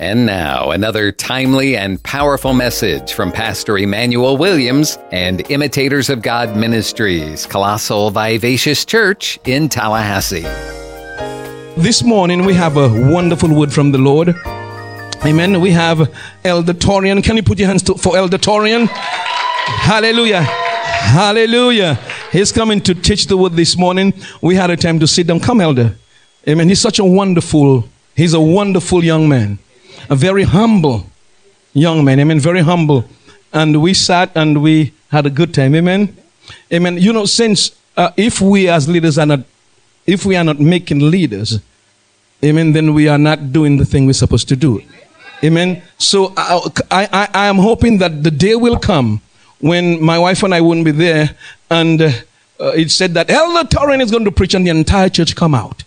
And now, another timely and powerful message from Pastor Emmanuel Williams and Imitators of God Ministries, Colossal Vivacious Church in Tallahassee. This morning we have a wonderful word from the Lord. Amen. We have Elder Torian. Can you put your hands to, for Elder Torian? Hallelujah. Hallelujah. He's coming to teach the word this morning. We had a time to sit down. Come, Elder. Amen. He's such a wonderful, he's a wonderful young man a very humble young man. Amen. Very humble. And we sat and we had a good time. Amen. Amen. You know, since uh, if we as leaders are not, if we are not making leaders, amen, then we are not doing the thing we're supposed to do. Amen. So I, I, I am hoping that the day will come when my wife and I won't be there and uh, it said that Elder Torren is going to preach and the entire church come out.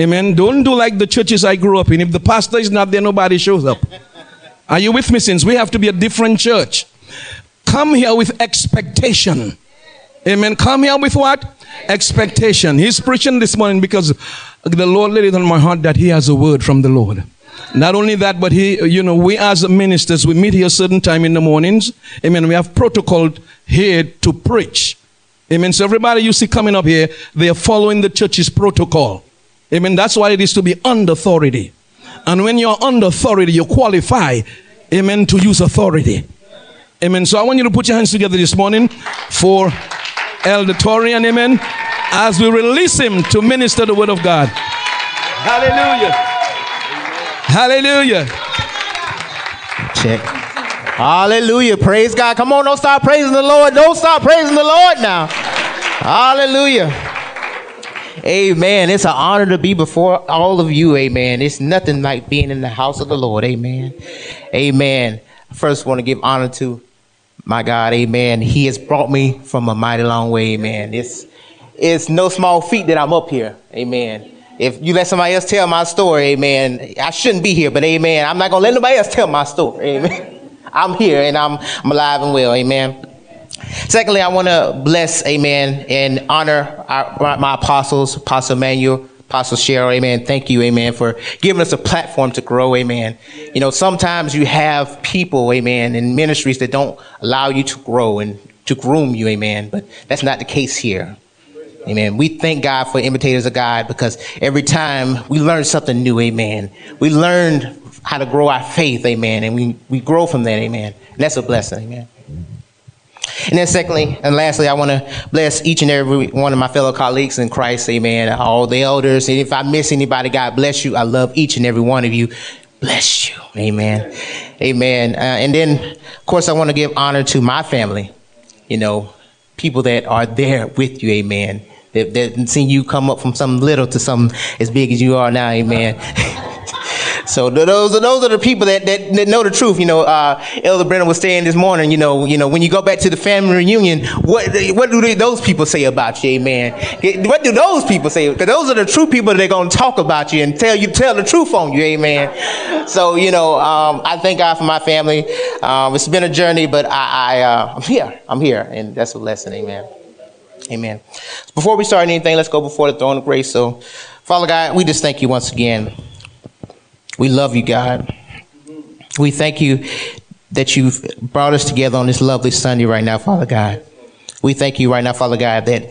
Amen. Don't do like the churches I grew up in. If the pastor is not there, nobody shows up. Are you with me? Since we have to be a different church, come here with expectation. Amen. Come here with what? Expectation. He's preaching this morning because the Lord laid it on my heart that he has a word from the Lord. Not only that, but he, you know, we as ministers, we meet here a certain time in the mornings. Amen. We have protocol here to preach. Amen. So everybody you see coming up here, they are following the church's protocol. Amen. That's why it is to be under authority. And when you're under authority, you qualify, amen, to use authority. Amen. So I want you to put your hands together this morning for Elder Torian, amen, as we release him to minister the word of God. Hallelujah. Hallelujah. Check. Hallelujah. Praise God. Come on, don't stop praising the Lord. Don't stop praising the Lord now. Hallelujah. Amen. It's an honor to be before all of you. Amen. It's nothing like being in the house of the Lord. Amen. Amen. First, want to give honor to my God. Amen. He has brought me from a mighty long way. Amen. It's it's no small feat that I'm up here. Amen. If you let somebody else tell my story, amen, I shouldn't be here, but amen, I'm not going to let nobody else tell my story. Amen. I'm here and I'm, I'm alive and well. Amen. Secondly, I want to bless, amen, and honor our, my apostles, Apostle Manuel, Apostle Cheryl, amen. Thank you, amen, for giving us a platform to grow, amen. You know, sometimes you have people, amen, in ministries that don't allow you to grow and to groom you, amen, but that's not the case here. Amen. We thank God for imitators of God because every time we learn something new, amen. We learn how to grow our faith, amen, and we, we grow from that, amen. And that's a blessing, amen. And then secondly and lastly, I want to bless each and every one of my fellow colleagues in Christ, amen. All the elders. And if I miss anybody, God bless you. I love each and every one of you. Bless you. Amen. Amen. Uh, and then, of course, I want to give honor to my family. You know, people that are there with you. Amen. That, that seen you come up from something little to something as big as you are now. Amen. So those are those are the people that, that, that know the truth. You know, uh, Elder Brennan was saying this morning. You know, you know, when you go back to the family reunion, what what do they, those people say about you, Amen? What do those people say? Because those are the true people that are going to talk about you and tell you tell the truth on you, Amen. So you know, um, I thank God for my family. Um, it's been a journey, but I, I uh, I'm here. I'm here, and that's a lesson, Amen. Amen. Before we start anything, let's go before the throne of grace. So, Father God, we just thank you once again. We love you, God. We thank you that you've brought us together on this lovely Sunday right now, Father God. We thank you right now, Father God, that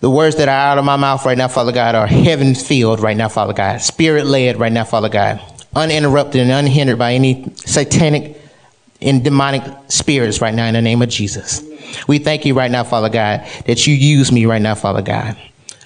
the words that are out of my mouth right now, Father God, are heaven filled right now, Father God, spirit led right now, Father God, uninterrupted and unhindered by any satanic and demonic spirits right now in the name of Jesus. We thank you right now, Father God, that you use me right now, Father God.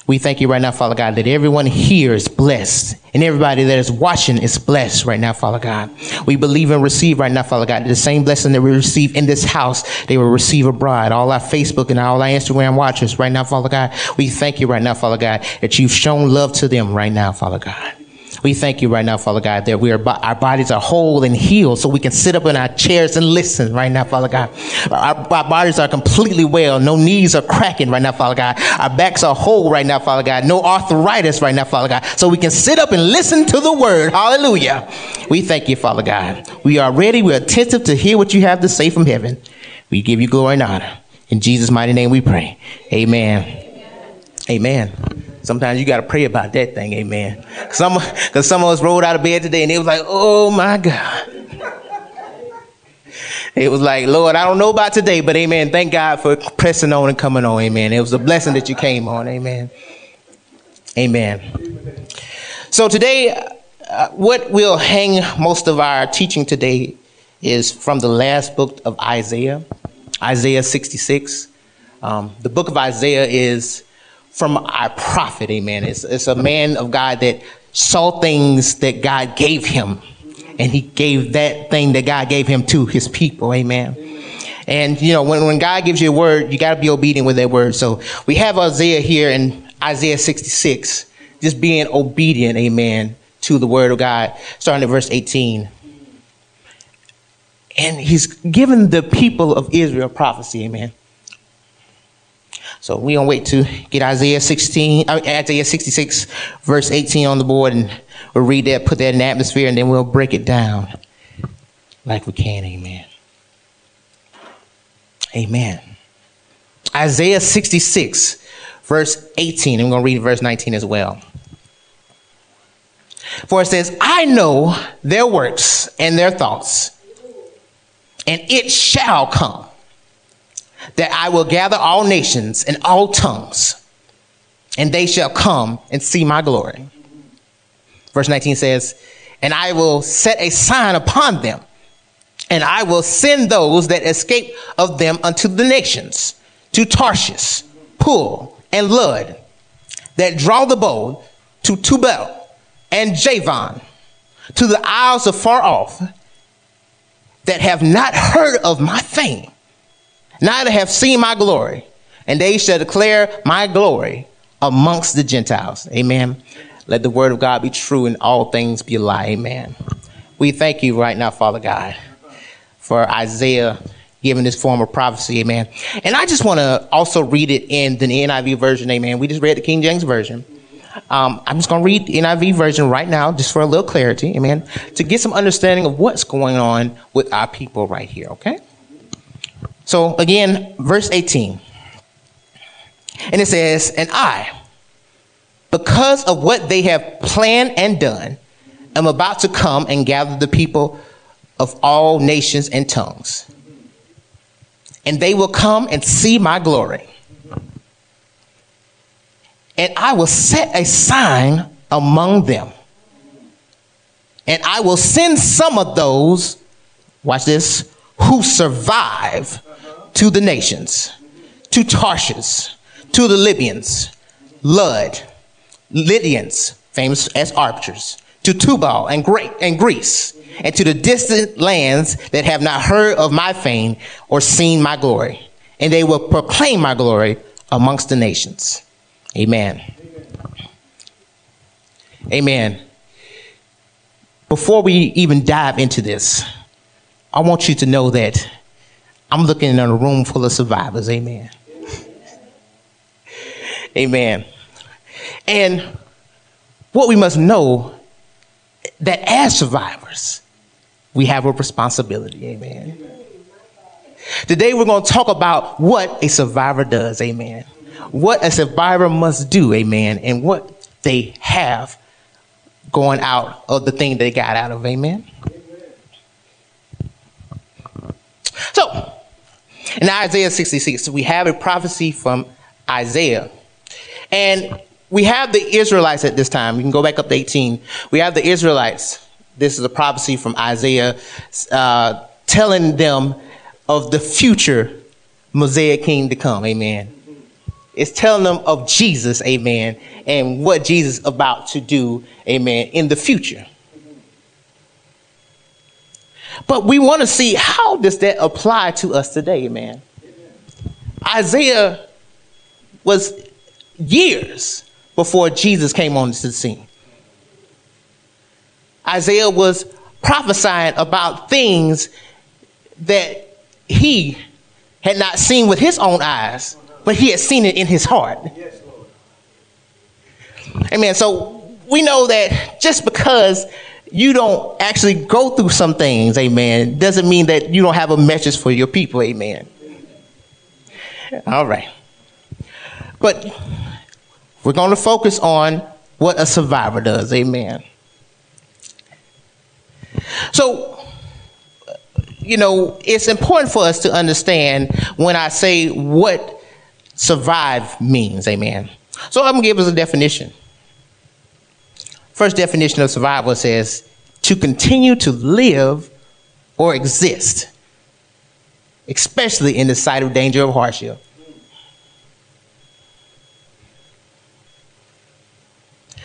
We thank you right now, Father God, that everyone here is blessed and everybody that is watching is blessed right now, Father God. We believe and receive right now, Father God, the same blessing that we receive in this house, they will receive abroad. All our Facebook and all our Instagram watchers right now, Father God, we thank you right now, Father God, that you've shown love to them right now, Father God. We thank you right now, Father God, that we are, our bodies are whole and healed so we can sit up in our chairs and listen right now, Father God. Our, our bodies are completely well. No knees are cracking right now, Father God. Our backs are whole right now, Father God. No arthritis right now, Father God. So we can sit up and listen to the word. Hallelujah. We thank you, Father God. We are ready. We're attentive to hear what you have to say from heaven. We give you glory and honor. In Jesus' mighty name we pray. Amen. Amen. Sometimes you got to pray about that thing, amen. Some, because some of us rolled out of bed today and it was like, oh my God. It was like, Lord, I don't know about today, but amen. Thank God for pressing on and coming on, amen. It was a blessing that you came on, amen. Amen. So today, uh, what we'll hang most of our teaching today is from the last book of Isaiah, Isaiah 66. Um, the book of Isaiah is from our prophet, amen. It's, it's a man of God that saw things that God gave him, and he gave that thing that God gave him to his people, amen. And you know, when, when God gives you a word, you got to be obedient with that word. So we have Isaiah here in Isaiah 66, just being obedient, amen, to the word of God, starting at verse 18. And he's given the people of Israel prophecy, amen. So we don't wait to get Isaiah 16, uh, Isaiah 66, verse 18 on the board, and we'll read that, put that in the atmosphere, and then we'll break it down like we can. Amen. Amen. Isaiah 66, verse 18. I'm going to read verse 19 as well. For it says, I know their works and their thoughts, and it shall come that I will gather all nations and all tongues, and they shall come and see my glory. Verse 19 says, And I will set a sign upon them, and I will send those that escape of them unto the nations, to Tarshish, Pul, and Lud, that draw the bow, to Tubal and Javan, to the isles of off, that have not heard of my fame neither have seen my glory, and they shall declare my glory amongst the Gentiles. Amen. Let the word of God be true and all things be a lie. Amen. We thank you right now, Father God, for Isaiah giving this form of prophecy. Amen. And I just want to also read it in the NIV version. Amen. We just read the King James version. Um, I'm just going to read the NIV version right now, just for a little clarity. Amen. To get some understanding of what's going on with our people right here. Okay. So again, verse 18. And it says, And I, because of what they have planned and done, am about to come and gather the people of all nations and tongues. And they will come and see my glory. And I will set a sign among them. And I will send some of those, watch this, who survive to the nations, to Tarshish, to the Libyans, Lud, Lydians, famous as archers, to Tubal and Great and Greece, and to the distant lands that have not heard of my fame or seen my glory. And they will proclaim my glory amongst the nations. Amen. Amen. Before we even dive into this, I want you to know that I'm looking in a room full of survivors. Amen. Amen. And what we must know that as survivors, we have a responsibility. Amen. Today we're going to talk about what a survivor does. Amen. What a survivor must do. Amen. And what they have going out of the thing they got out of. Amen. So, in Isaiah 66, we have a prophecy from Isaiah. And we have the Israelites at this time. You can go back up to 18. We have the Israelites. This is a prophecy from Isaiah uh, telling them of the future Messiah king to come. Amen. It's telling them of Jesus, amen, and what Jesus is about to do, amen, in the future. But we want to see how does that apply to us today, man. Isaiah was years before Jesus came onto the scene. Isaiah was prophesying about things that he had not seen with his own eyes, but he had seen it in his heart. Amen. So we know that just because you don't actually go through some things, amen, doesn't mean that you don't have a message for your people, amen. All right. But We're going to focus on what a survivor does. Amen. So, you know, it's important for us to understand when I say what survive means. Amen. So I'm going to give us a definition. First definition of survival says to continue to live or exist, especially in the sight of danger or hardship.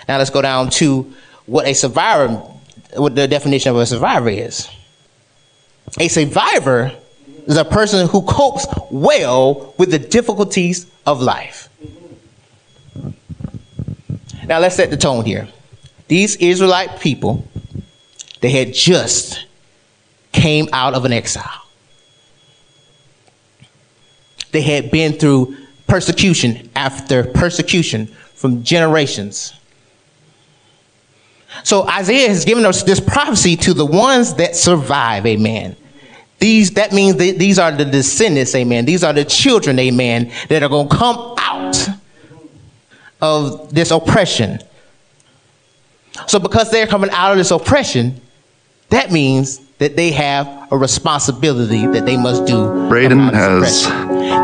Now let's go down to what a survivor, what the definition of a survivor is. A survivor is a person who copes well with the difficulties of life. Now let's set the tone here. These Israelite people, they had just came out of an exile. They had been through persecution after persecution from generations. So Isaiah has given us this prophecy to the ones that survive, amen. These, that means that these are the descendants, amen. These are the children, amen, that are going to come out of this oppression. So because they're coming out of this oppression, that means that they have a responsibility that they must do. Braden has.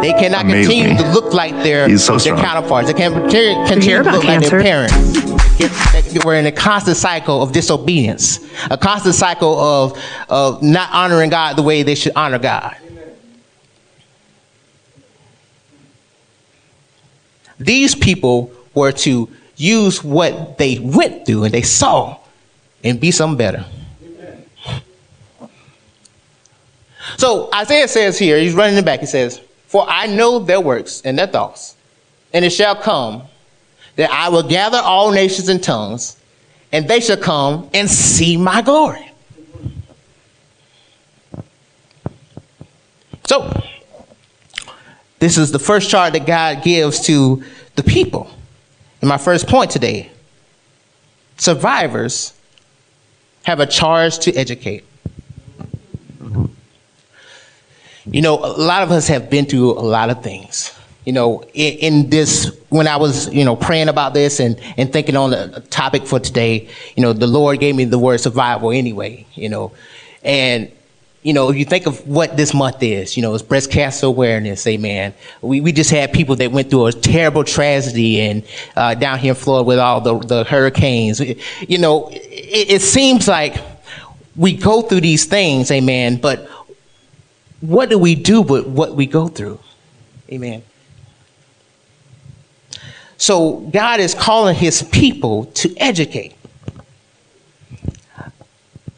They cannot continue me. to look like their, so their counterparts. They can't continue, continue to about look like their parents. It- We're in a constant cycle of disobedience, a constant cycle of, of not honoring God the way they should honor God. These people were to use what they went through and they saw and be something better. So Isaiah says here, he's running it back. He says, For I know their works and their thoughts, and it shall come that I will gather all nations and tongues, and they shall come and see my glory. So, this is the first chart that God gives to the people. My first point today survivors have a charge to educate. You know, a lot of us have been through a lot of things. You know, in, in this, when I was, you know, praying about this and, and thinking on the topic for today, you know, the Lord gave me the word survival anyway, you know. And, you know, if you think of what this month is, you know, it's breast cancer awareness, amen. We, we just had people that went through a terrible tragedy and uh, down here in Florida with all the, the hurricanes. You know, it, it seems like we go through these things, amen, but what do we do with what we go through? Amen. So God is calling his people to educate.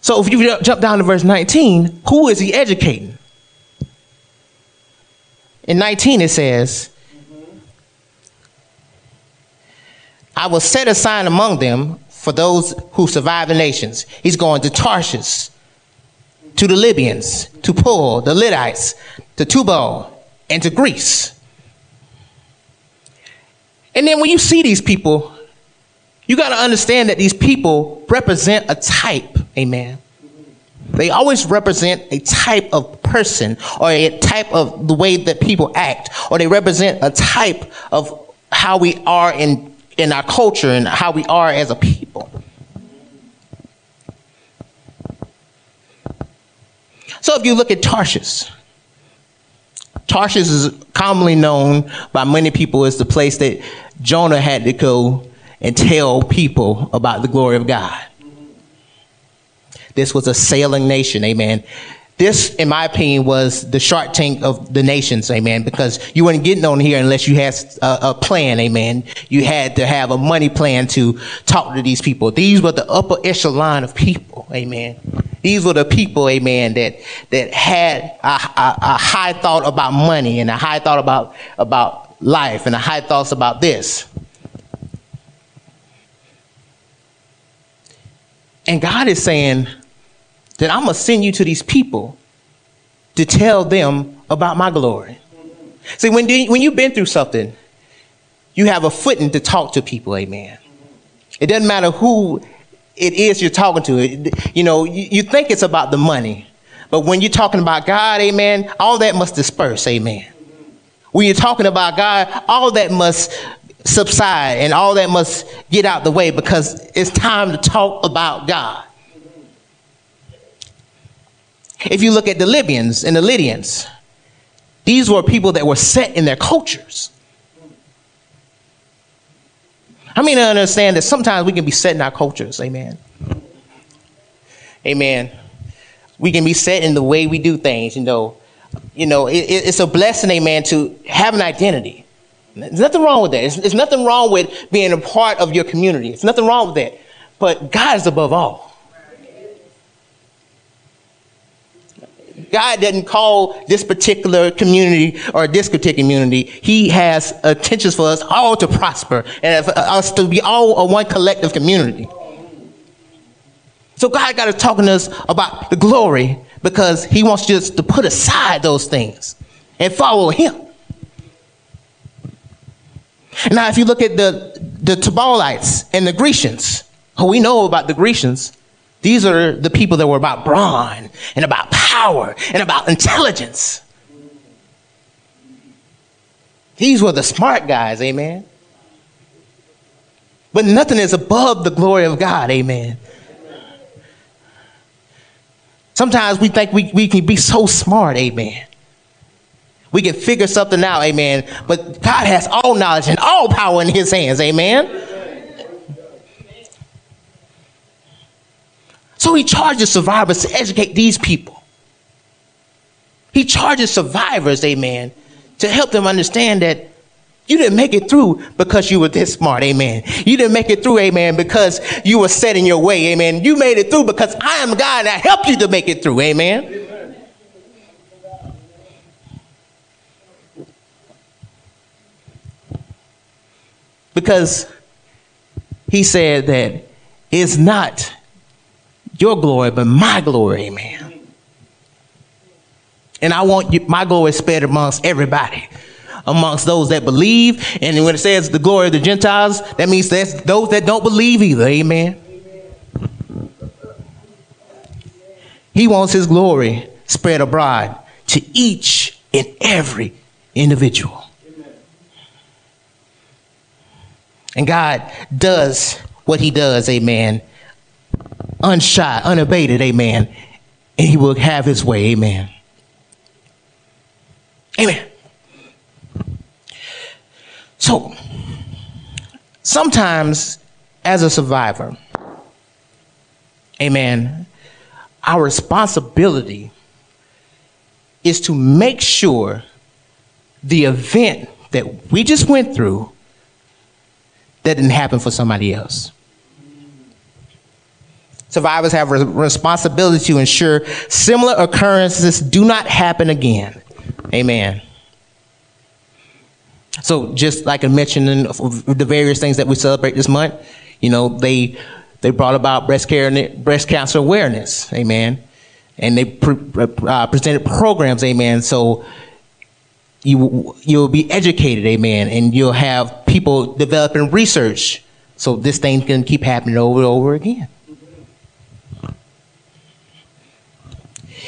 So if you jump down to verse 19, who is he educating? In 19 it says, I will set a sign among them for those who survive the nations. He's going to Tarshish, to the Libyans, to Pul, the Lydites, to Tubal, and to Greece. And then when you see these people, you got to understand that these people represent a type, amen. They always represent a type of person or a type of the way that people act, or they represent a type of how we are in, in our culture and how we are as a people. So if you look at Tarshish, Tarshish is commonly known by many people as the place that Jonah had to go and tell people about the glory of God. This was a sailing nation, amen. This, in my opinion, was the shark tank of the nations, amen, because you weren't getting on here unless you had a, a plan, amen. You had to have a money plan to talk to these people. These were the upper echelon of people, amen. These were the people, amen, that, that had a, a, a high thought about money and a high thought about, about life and a high thoughts about this. And God is saying that I'm going to send you to these people to tell them about my glory. See, when, when you've been through something, you have a footing to talk to people, amen. It doesn't matter who it is you're talking to. You know, you, you think it's about the money, but when you're talking about God, amen, all that must disperse, amen. When you're talking about God, all that must subside and all that must get out the way because it's time to talk about God. If you look at the Libyans and the Lydians, these were people that were set in their cultures. I mean, I understand that sometimes we can be set in our cultures. Amen. Amen. We can be set in the way we do things. You know, you know, it, it's a blessing, amen, to have an identity. There's nothing wrong with that. There's, nothing wrong with being a part of your community. There's nothing wrong with that. But God is above all. God doesn't call this particular community or this particular community. He has intentions for us all to prosper and for us to be all a one collective community. So God got to talking to us about the glory because he wants us to put aside those things and follow him. Now, if you look at the, the Tabalites and the Grecians, we know about the Grecians, these are the people that were about brawn and about power and about intelligence. These were the smart guys, amen. But nothing is above the glory of God, amen. Sometimes we think we, we can be so smart, amen. We can figure something out, amen. But God has all knowledge and all power in his hands, amen. So he charges survivors to educate these people. He charges survivors, amen, to help them understand that you didn't make it through because you were this smart, amen. You didn't make it through, amen, because you were set in your way, amen. You made it through because I am God and I help you to make it through, amen. Because he said that it's not your glory, but my glory, amen. And I want you, my glory spread amongst everybody, amongst those that believe. And when it says the glory of the Gentiles, that means that's those that don't believe either, amen. He wants his glory spread abroad to each and every individual. And God does what he does, amen, unshy, unabated, amen. And he will have his way, amen. Amen. So, sometimes as a survivor, amen, our responsibility is to make sure the event that we just went through that didn't happen for somebody else. Survivors have a responsibility to ensure similar occurrences do not happen again. Amen. So, just like I mentioned in the various things that we celebrate this month, you know, they they brought about breast care breast cancer awareness. Amen. And they pre- uh, presented programs. Amen. So you you'll be educated. Amen. And you'll have people developing research. So this thing can keep happening over and over again.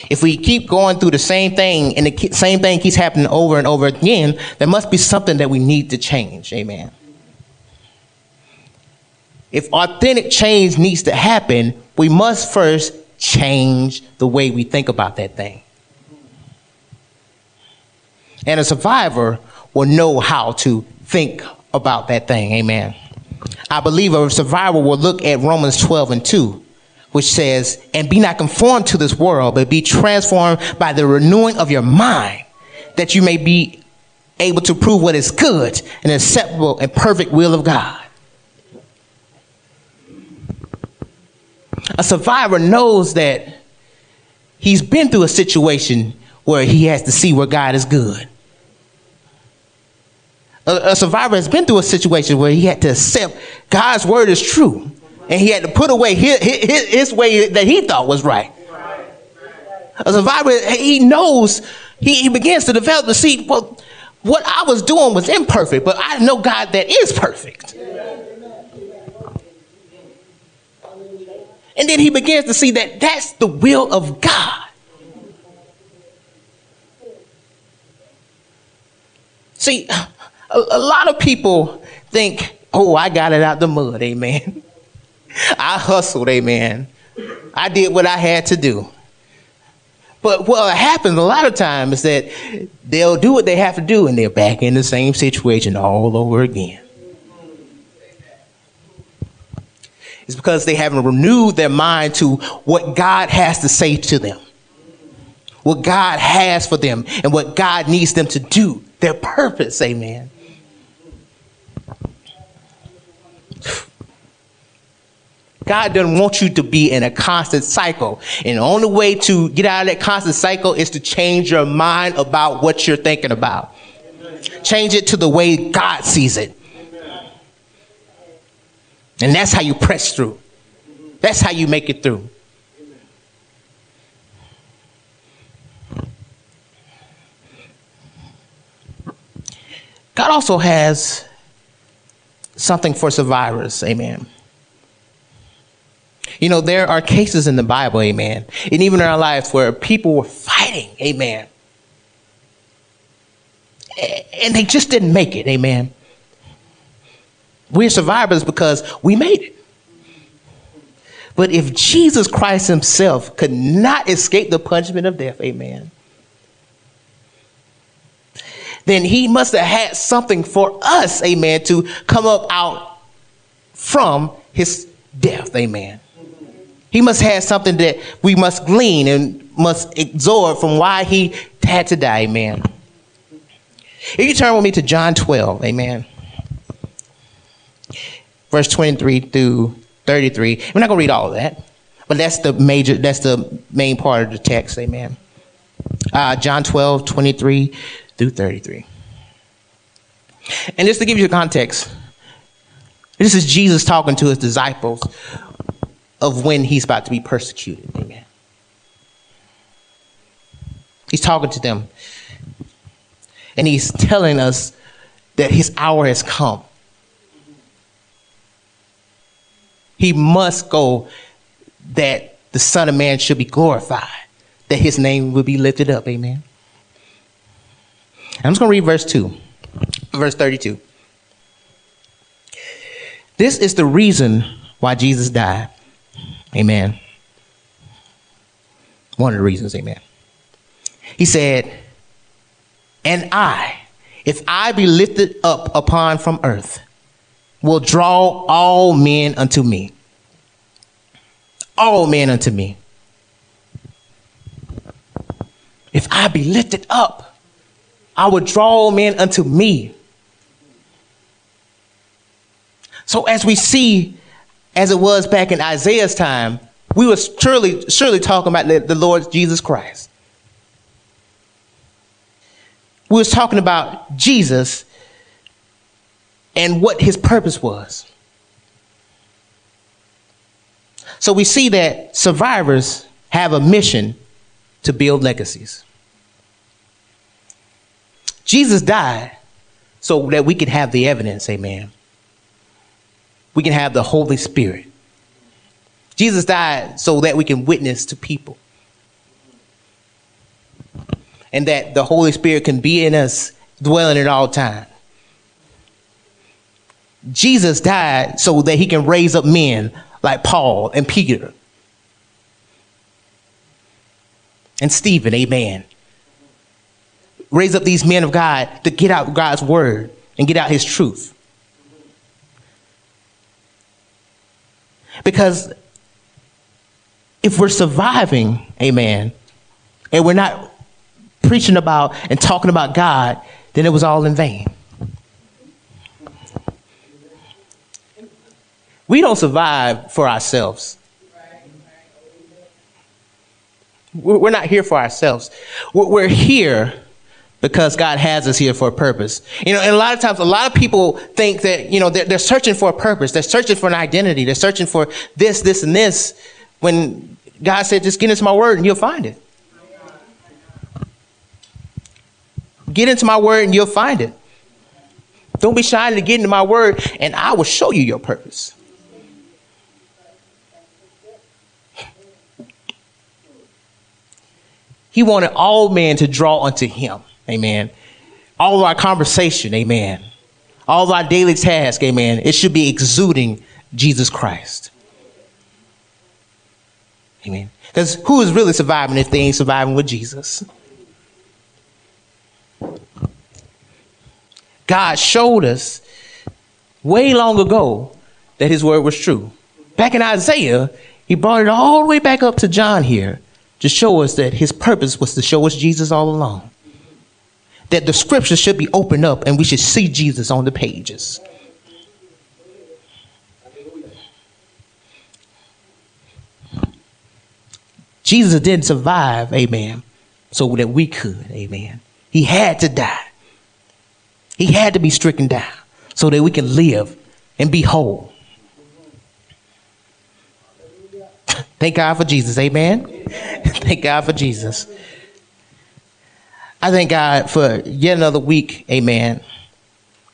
If we keep going through the same thing and the same thing keeps happening over and over again, there must be something that we need to change. Amen. If authentic change needs to happen, we must first change the way we think about that thing. And a survivor will know how to think about that thing. Amen. I believe a survivor will look at Romans 12 and 2 which says, and be not conformed to this world, but be transformed by the renewing of your mind, that you may be able to prove what is good and acceptable and perfect will of God. A survivor knows that he's been through a situation where he has to see where God is good. A, a survivor has been through a situation where he had to accept God's word is true and he had to put away his, his, his way that he thought was right. A survivor, he knows, he, he begins to develop to see, well, what I was doing was imperfect, but I know God that is perfect. And then he begins to see that that's the will of God. See, A, a lot of people think, oh, I got it out the mud, amen. I hustled, amen. I did what I had to do. But what happens a lot of times is that they'll do what they have to do and they're back in the same situation all over again. It's because they haven't renewed their mind to what God has to say to them, what God has for them, and what God needs them to do, their purpose, amen. God doesn't want you to be in a constant cycle. And the only way to get out of that constant cycle is to change your mind about what you're thinking about. Change it to the way God sees it. And that's how you press through. That's how you make it through. God also has something for survivors. Amen. You know, there are cases in the Bible, amen, and even in our lives where people were fighting, amen. And they just didn't make it, amen. We're survivors because we made it. But if Jesus Christ himself could not escape the punishment of death, amen, then he must have had something for us, amen, to come up out from his death, amen. He must have something that we must glean and must absorb from why he had to die, amen. If you turn with me to John 12, amen. Verse 23 through 33. We're not going to read all of that, but that's the major, that's the main part of the text, amen. Uh, John 12, 23 through 33. And just to give you context, this is Jesus talking to his disciples of when he's about to be persecuted. Amen. He's talking to them. And he's telling us that his hour has come. He must go that the Son of Man should be glorified, that his name will be lifted up. Amen. I'm just going to read verse 2, verse 32. This is the reason why Jesus died Amen. One of the reasons, amen. He said, And I, if I be lifted up upon from earth, will draw all men unto me. All men unto me. If I be lifted up, I will draw men unto me. So as we see as it was back in Isaiah's time, we were surely, surely talking about the, the Lord Jesus Christ. We was talking about Jesus and what his purpose was. So we see that survivors have a mission to build legacies. Jesus died so that we could have the evidence, amen we can have the Holy Spirit. Jesus died so that we can witness to people. And that the Holy Spirit can be in us, dwelling at all time. Jesus died so that he can raise up men like Paul and Peter and Stephen, amen. Raise up these men of God to get out God's word and get out his truth. Because if we're surviving, amen, and we're not preaching about and talking about God, then it was all in vain. We don't survive for ourselves. We're not here for ourselves. We're here because God has us here for a purpose. You know, and a lot of times, a lot of people think that, you know, they're, they're searching for a purpose. They're searching for an identity. They're searching for this, this, and this when God said, just get into my word and you'll find it. Get into my word and you'll find it. Don't be shy to get into my word and I will show you your purpose. He wanted all men to draw unto him. Amen. All of our conversation, amen, All of our daily tasks, amen, it should be exuding Jesus Christ. Amen. Because who is really surviving if they ain't surviving with Jesus? God showed us way long ago that his word was true. Back in Isaiah, he brought it all the way back up to John here to show us that his purpose was to show us Jesus all along. That the scriptures should be opened up and we should see Jesus on the pages. Jesus didn't survive, amen, so that we could, amen. He had to die. He had to be stricken down so that we can live and be whole. Thank God for Jesus. Amen. thank God for Jesus. I thank God for yet another week. Amen.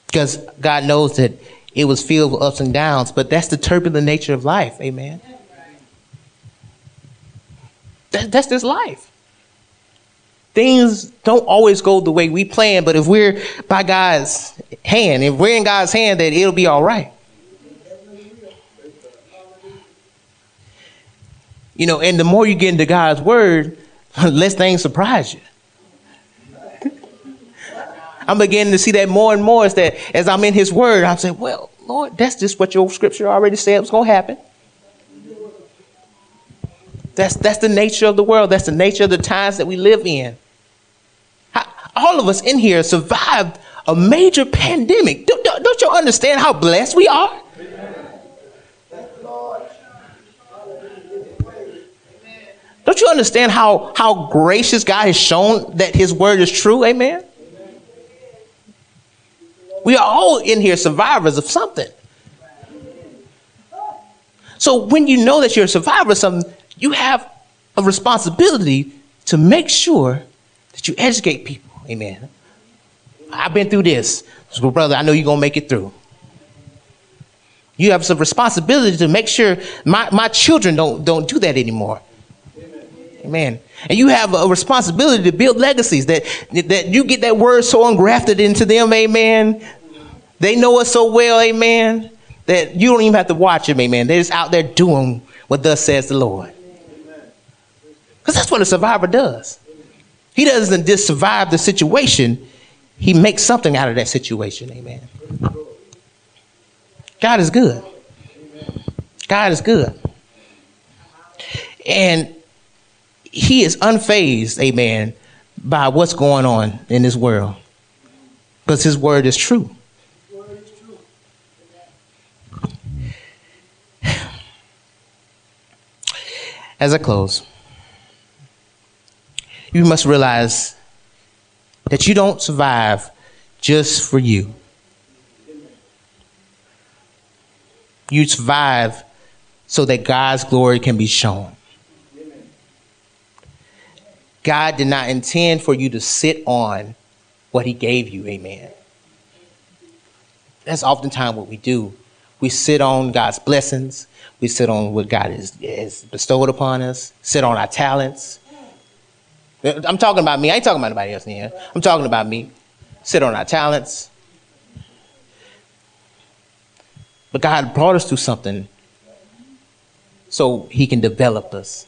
Because God knows that it was filled with ups and downs, but that's the turbulent nature of life. Amen. That, that's this life. Things don't always go the way we plan, but if we're by God's hand, if we're in God's hand, then it'll be all right. You know, and the more you get into God's word, less things surprise you. I'm beginning to see that more and more is that as I'm in his word, I'm saying, well, Lord, that's just what your scripture already said was going to happen. That's, that's the nature of the world. That's the nature of the times that we live in. All of us in here survived a major pandemic. Don't, don't you understand how blessed we are? Don't you understand how, how gracious God has shown that his word is true? Amen. We are all in here survivors of something. So when you know that you're a survivor of something, you have a responsibility to make sure that you educate people. Amen. I've been through this. So, brother, I know you're going to make it through. You have some responsibility to make sure my, my children don't, don't do that anymore. Amen. And you have a responsibility to build legacies that, that you get that word so engrafted into them, amen. They know us so well, amen, that you don't even have to watch them, amen. They're just out there doing what thus says the Lord. Because that's what a survivor does. He doesn't just survive the situation, he makes something out of that situation, amen. God is good. God is good. And he is unfazed, amen, by what's going on in this world. Because his word is true. As I close, you must realize that you don't survive just for you. You survive so that God's glory can be shown. God did not intend for you to sit on what He gave you. Amen. That's oftentimes what we do. We sit on God's blessings. We sit on what God has, has bestowed upon us, sit on our talents. I'm talking about me. I ain't talking about anybody else in here. I'm talking about me. Sit on our talents. But God brought us through something so He can develop us.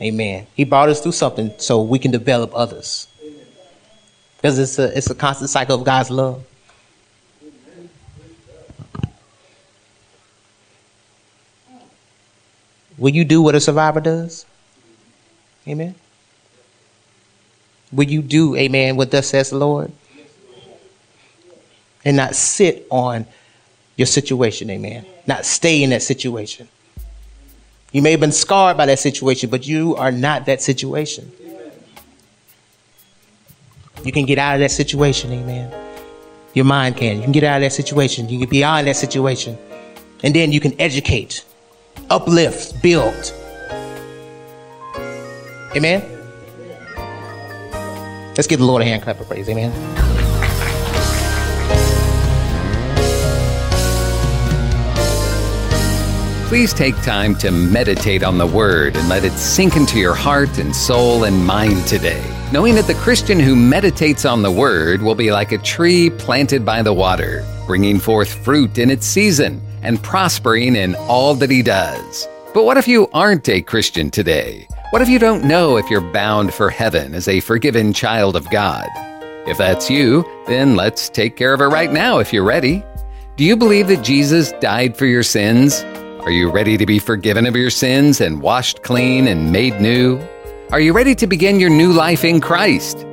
Amen. He brought us through something so we can develop others. Because it's a, it's a constant cycle of God's love. Will you do what a survivor does? Amen. Will you do, amen, what thus says the Lord? And not sit on your situation, amen. Not stay in that situation. You may have been scarred by that situation, but you are not that situation. You can get out of that situation, amen. Your mind can. You can get out of that situation. You can be beyond that situation. And then you can educate, uplift, build. Amen. Let's give the Lord a hand clap of praise. Amen. Please take time to meditate on the Word and let it sink into your heart and soul and mind today, knowing that the Christian who meditates on the Word will be like a tree planted by the water, bringing forth fruit in its season and prospering in all that he does. But what if you aren't a Christian today? What if you don't know if you're bound for heaven as a forgiven child of God? If that's you, then let's take care of it right now if you're ready. Do you believe that Jesus died for your sins? Are you ready to be forgiven of your sins and washed clean and made new? Are you ready to begin your new life in Christ?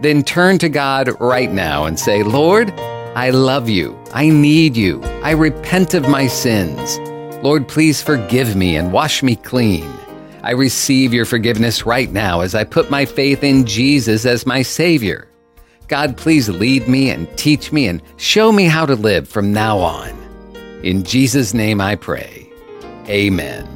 Then turn to God right now and say, Lord, I love you. I need you. I repent of my sins. Lord, please forgive me and wash me clean. I receive your forgiveness right now as I put my faith in Jesus as my Savior. God, please lead me and teach me and show me how to live from now on. In Jesus' name I pray. Amen.